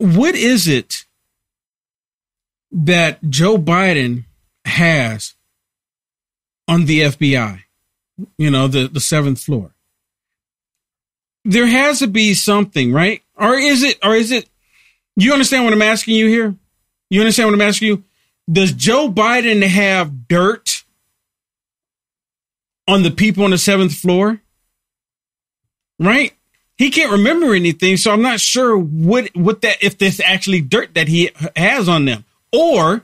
what is it that Joe Biden has on the FBI? You know, the, the seventh floor. There has to be something, right? Or is it, or is it, you understand what I'm asking you here? You understand what I'm asking you? Does Joe Biden have dirt on the people on the seventh floor? Right? He can't remember anything, so I'm not sure what what that if there's actually dirt that he has on them. Or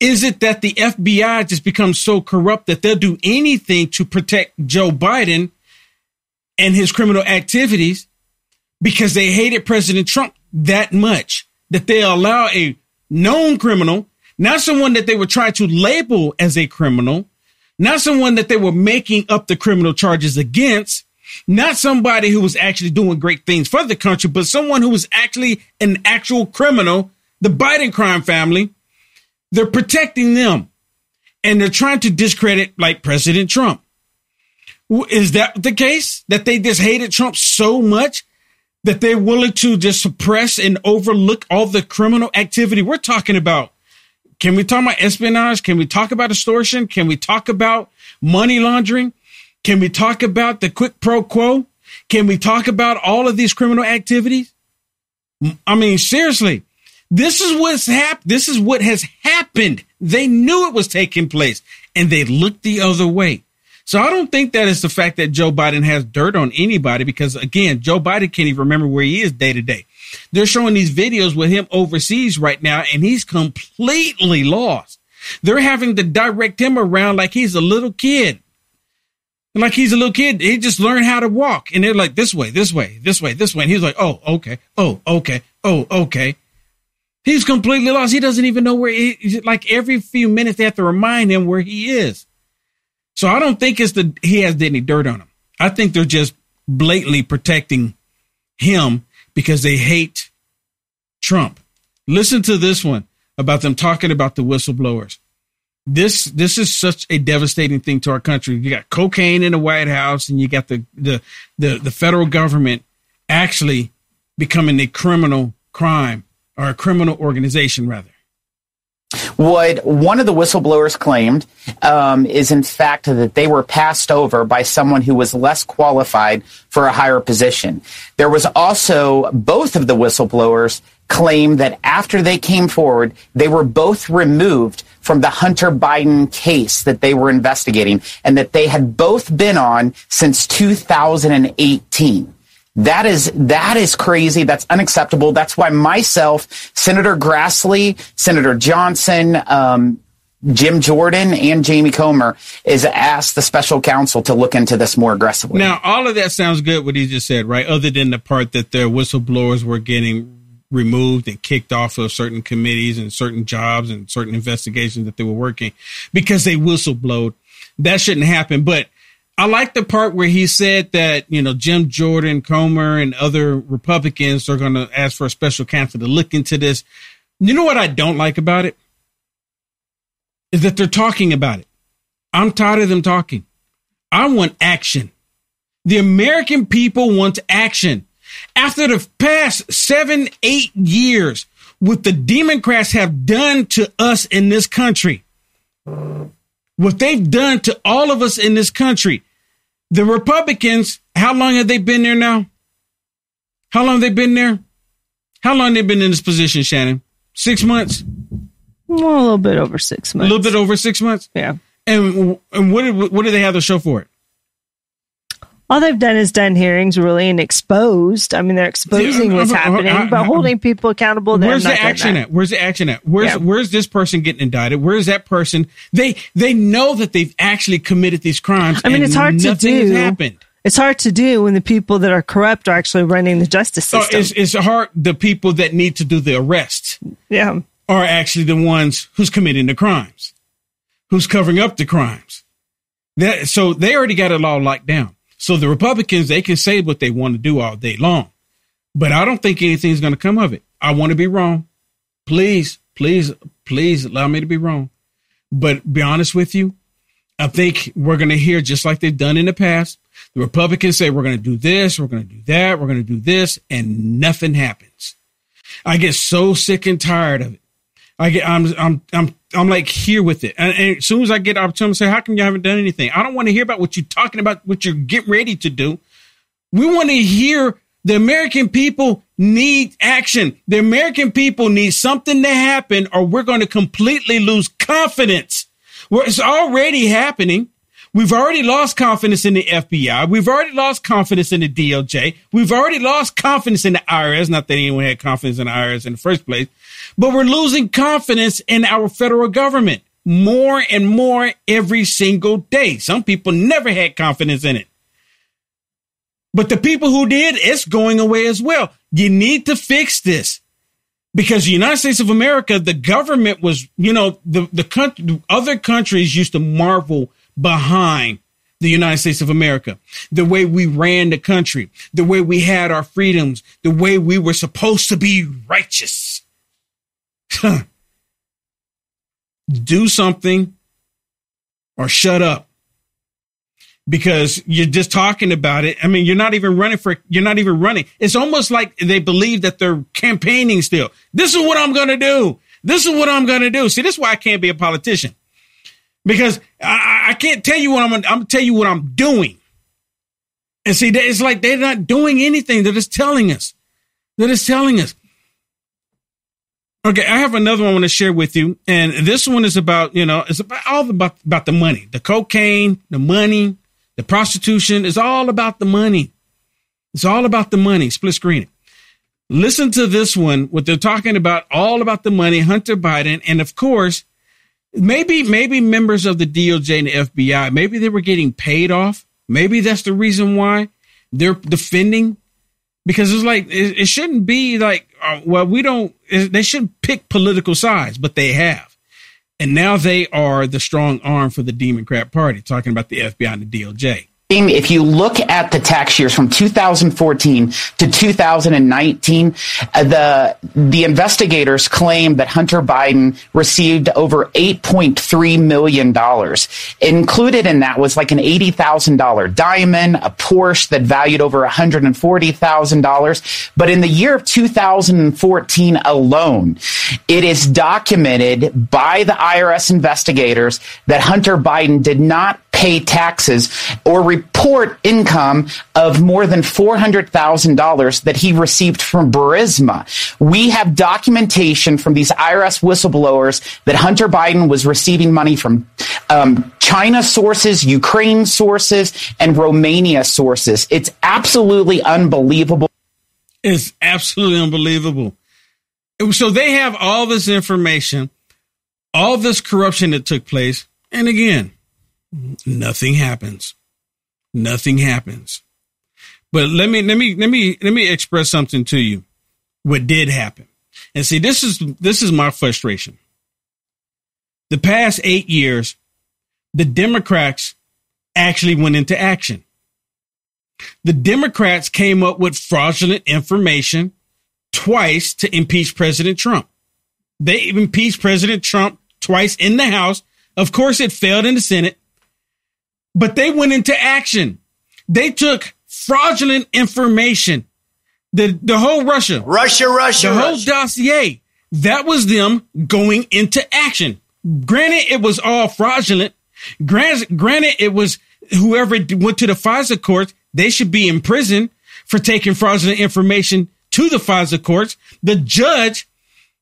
is it that the FBI just becomes so corrupt that they'll do anything to protect Joe Biden and his criminal activities because they hated President Trump that much that they allow a known criminal, not someone that they were trying to label as a criminal, not someone that they were making up the criminal charges against, not somebody who was actually doing great things for the country, but someone who was actually an actual criminal, the Biden crime family. They're protecting them and they're trying to discredit like President Trump. Is that the case that they just hated Trump so much that they're willing to just suppress and overlook all the criminal activity we're talking about can we talk about espionage? Can we talk about extortion? Can we talk about money laundering? Can we talk about the quid pro quo? Can we talk about all of these criminal activities? I mean, seriously, this is what's happened. This is what has happened. They knew it was taking place and they looked the other way. So I don't think that is the fact that Joe Biden has dirt on anybody because again, Joe Biden can't even remember where he is day to day. They're showing these videos with him overseas right now, and he's completely lost. They're having to direct him around like he's a little kid. Like he's a little kid. He just learned how to walk. And they're like, this way, this way, this way, this way. And he's like, oh, okay. Oh, okay. Oh, okay. He's completely lost. He doesn't even know where he, like every few minutes they have to remind him where he is. So I don't think it's the, he has any dirt on him. I think they're just blatantly protecting him because they hate Trump. Listen to this one about them talking about the whistleblowers. This this is such a devastating thing to our country. You got cocaine in the White House, and you got the the the, the federal government actually becoming a criminal crime or a criminal organization, rather. What one of the whistleblowers claimed um, is, in fact, that they were passed over by someone who was less qualified for a higher position. There was also both of the whistleblowers claim that after they came forward, they were both removed from the Hunter Biden case that they were investigating and that they had both been on since 2018. That is that is crazy. That's unacceptable. That's why myself, Senator Grassley, Senator Johnson, um, Jim Jordan, and Jamie Comer is asked the special counsel to look into this more aggressively. Now, all of that sounds good. What he just said, right? Other than the part that their whistleblowers were getting removed and kicked off of certain committees and certain jobs and certain investigations that they were working because they whistleblowed. That shouldn't happen, but I like the part where he said that, you know, Jim Jordan, Comer, and other Republicans are going to ask for a special counsel to look into this. You know what I don't like about it? Is that they're talking about it. I'm tired of them talking. I want action. The American people want action. After the past seven, eight years, what the Democrats have done to us in this country, what they've done to all of us in this country, the Republicans, how long have they been there now? How long have they been there? How long they been in this position, Shannon? Six months? Well, a little bit over six months. A little bit over six months? Yeah. And and what did, what do they have to show for it? All they've done is done hearings really and exposed. I mean, they're exposing what's uh, uh, uh, happening, but holding people accountable. Where's the action at? Where's the action at? Where's yeah. where's this person getting indicted? Where's that person? They they know that they've actually committed these crimes. I mean, it's hard to do. happened. It's hard to do when the people that are corrupt are actually running the justice system. it's, it's hard. The people that need to do the arrest, yeah, are actually the ones who's committing the crimes, who's covering up the crimes. That so they already got it all locked down. So the Republicans, they can say what they want to do all day long, but I don't think anything's going to come of it. I want to be wrong. Please, please, please allow me to be wrong. But be honest with you, I think we're going to hear just like they've done in the past. The Republicans say we're going to do this, we're going to do that, we're going to do this, and nothing happens. I get so sick and tired of it. I get, I'm, I'm, I'm, I'm like here with it. And, and as soon as I get opportunity, say, how come you haven't done anything? I don't want to hear about what you're talking about, what you're getting ready to do. We want to hear the American people need action. The American people need something to happen or we're going to completely lose confidence. Well, it's already happening. We've already lost confidence in the FBI. We've already lost confidence in the DOJ. We've already lost confidence in the IRS. Not that anyone had confidence in the IRS in the first place, but we're losing confidence in our federal government more and more every single day. Some people never had confidence in it. But the people who did, it's going away as well. You need to fix this because the United States of America, the government was, you know, the, the country, other countries used to marvel behind the United States of America, the way we ran the country, the way we had our freedoms, the way we were supposed to be righteous. Do something or shut up because you're just talking about it. I mean, you're not even running for, you're not even running. It's almost like they believe that they're campaigning still. This is what I'm going to do. This is what I'm going to do. See, this is why I can't be a politician because I, I can't tell you what I'm, I'm going to tell you what I'm doing. And see, it's like they're not doing anything. They're just telling us. They're just telling us. Okay, I have another one I want to share with you, and this one is about you know it's about all about about the money, the cocaine, the money, the prostitution. It's all about the money. It's all about the money. Split screen. Listen to this one. What they're talking about, all about the money, Hunter Biden, and of course, maybe maybe members of the DOJ and the FBI, maybe they were getting paid off. Maybe that's the reason why they're defending because it's like it, it shouldn't be like uh, well we don't they shouldn't pick political sides but they have. And now they are the strong arm for the democrat party talking about the fbi and the doj if you look at the tax years from 2014 to 2019, uh, the the investigators claim that Hunter Biden received over 8.3 million dollars. Included in that was like an eighty thousand dollar diamond, a Porsche that valued over 140 thousand dollars. But in the year of 2014 alone, it is documented by the IRS investigators that Hunter Biden did not pay taxes or report income of more than $400,000 that he received from Burisma. We have documentation from these IRS whistleblowers that Hunter Biden was receiving money from um, China sources, Ukraine sources, and Romania sources. It's absolutely unbelievable. It's absolutely unbelievable. So they have all this information, all this corruption that took place. And again, nothing happens. Nothing happens. But let me let me let me let me express something to you. What did happen? And see, this is this is my frustration. The past eight years, the Democrats actually went into action. The Democrats came up with fraudulent information twice to impeach President Trump. They impeached President Trump twice in the House. Of course, it failed in the Senate. But they went into action. They took fraudulent information. The, the whole Russia. Russia, Russia. The whole Russia. dossier. That was them going into action. Granted, it was all fraudulent. Granted, granted, it was whoever went to the FISA courts, they should be in prison for taking fraudulent information to the FISA courts. The judge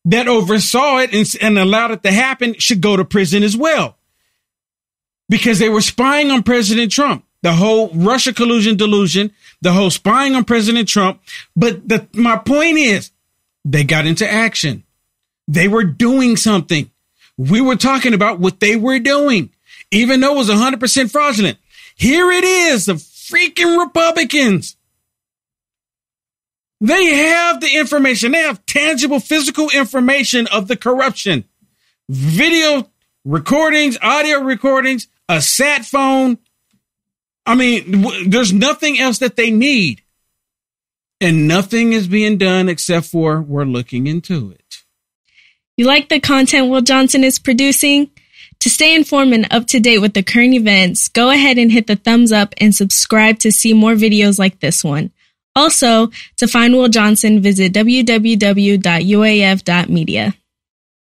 that oversaw it and, and allowed it to happen should go to prison as well because they were spying on President Trump. The whole Russia collusion delusion, the whole spying on President Trump. But the, my point is, they got into action. They were doing something. We were talking about what they were doing, even though it was 100% fraudulent. Here it is, the freaking Republicans. They have the information. They have tangible physical information of the corruption. Video recordings, audio recordings, a sat phone. I mean, w- there's nothing else that they need. And nothing is being done except for we're looking into it. You like the content Will Johnson is producing? To stay informed and up to date with the current events, go ahead and hit the thumbs up and subscribe to see more videos like this one. Also, to find Will Johnson, visit www.uaf.media.